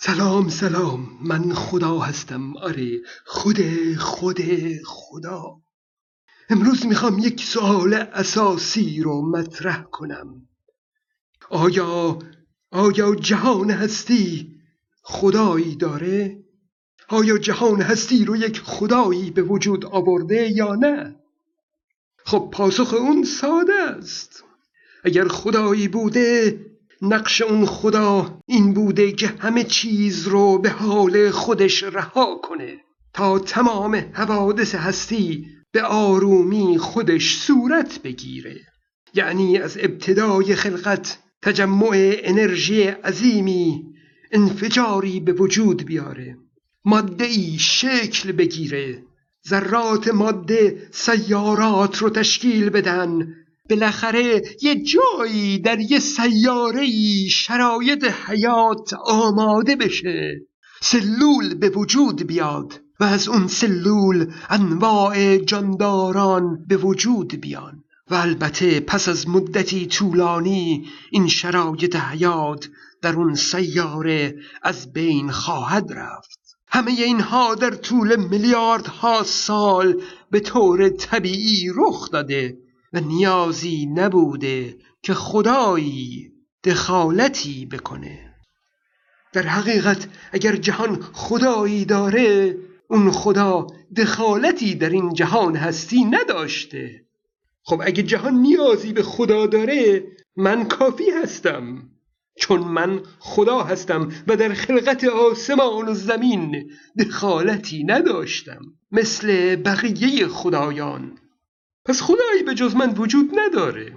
سلام سلام. من خدا هستم. آره خود خود خدا. امروز می‌خوام یک سوال اساسی رو مطرح کنم. آیا آیا جهان هستی خدایی داره؟ آیا جهان هستی رو یک خدایی به وجود آورده یا نه؟ خب پاسخ اون ساده است. اگر خدایی بوده نقش اون خدا این بوده که همه چیز رو به حال خودش رها کنه. تا تمام حوادث هستی به آرومی خودش صورت بگیره. یعنی از ابتدای خلقت تجمع انرژی عظیمی انفجاری به وجود بیاره. ماده ای شکل بگیره. ذرات ماده سیارات رو تشکیل بدن. بالاخره یه جایی در یه سیاره شرایط حیات آماده بشه. سلول به وجود بیاد و از اون سلول انواع جانداران به وجود بیان. و البته پس از مدتی طولانی این شرایط حیات در اون سیاره از بین خواهد رفت. همه اینها در طول میلیاردها سال به طور طبیعی رخ داده. و نیازی نبوده که خدایی دخالتی بکنه. در حقیقت اگر جهان خدایی داره اون خدا دخالتی در این جهان هستی نداشته. خب اگه جهان نیازی به خدا داره من کافی هستم. چون من خدا هستم و در خلقت آسمان و زمین دخالتی نداشتم. مثل بقیه خدایان. پس خدایی به جز من وجود نداره.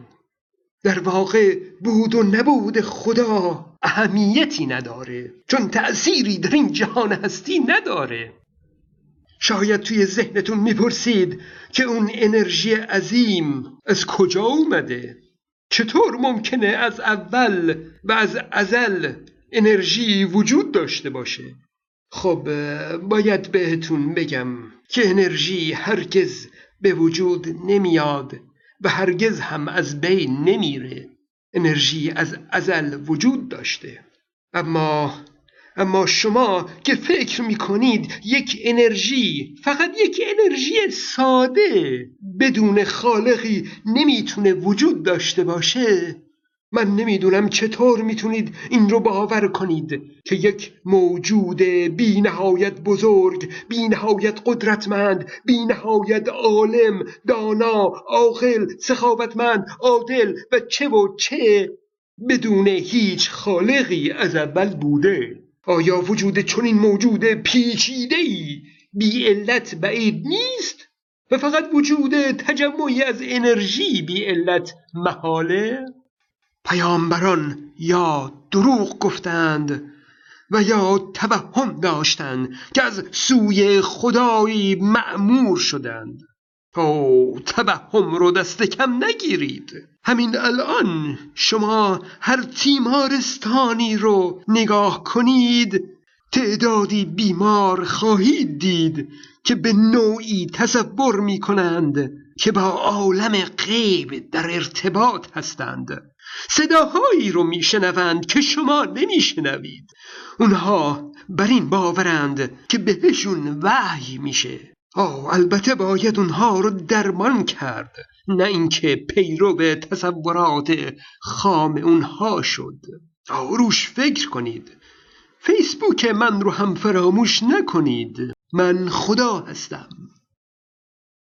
در واقع بود و نبود خدا اهمیتی نداره. چون تأثیری در این جهان هستی نداره. شاید توی ذهنتون می‌پرسید که اون انرژی عظیم از کجا اومده؟ چطور ممکنه از اول و از ازل انرژی وجود داشته باشه؟ خب باید بهتون بگم که انرژی هرگز به وجود نمیاد و هرگز هم از بین نمیره. انرژی از ازل وجود داشته. اما اما شما که فکر می‌کنید یک انرژی فقط یک انرژی ساده بدون خالقی نمی‌تونه وجود داشته باشه من نمی‌دونم چطور می‌تونید این رو باور کنید که یک موجود بی نهایت بزرگ بی نهایت قدرتمند بی نهایت عالم دانا عاقل سخاوتمند عادل و چه و چه بدون هیچ خالقی از اول بوده. آیا وجود چنین موجود پیچیده ای بی علت بعید نیست؟ و فقط وجود تجمعی از انرژی بی علت محاله؟ پیامبران یا دروغ گفتند و یا توهم داشتند که از سوی خدایی معمور شدند. او توهم رو دست کم نگیرید. همین الان شما هر تیمارستانی رو نگاه کنید تعدادی بیمار خواهید دید که به نوعی تصور می کنند که با عالم غیب در ارتباط هستند. صداهایی رو میشنوند که شما نمیشنوید. اونها بر این باورند که بهشون وحی میشه. آه البته باید اونها رو درمان کرد نه اینکه پیرو به تصورات خام اونها شد. آه روش فکر کنید. فیسبوک من رو هم فراموش نکنید. من خدا هستم.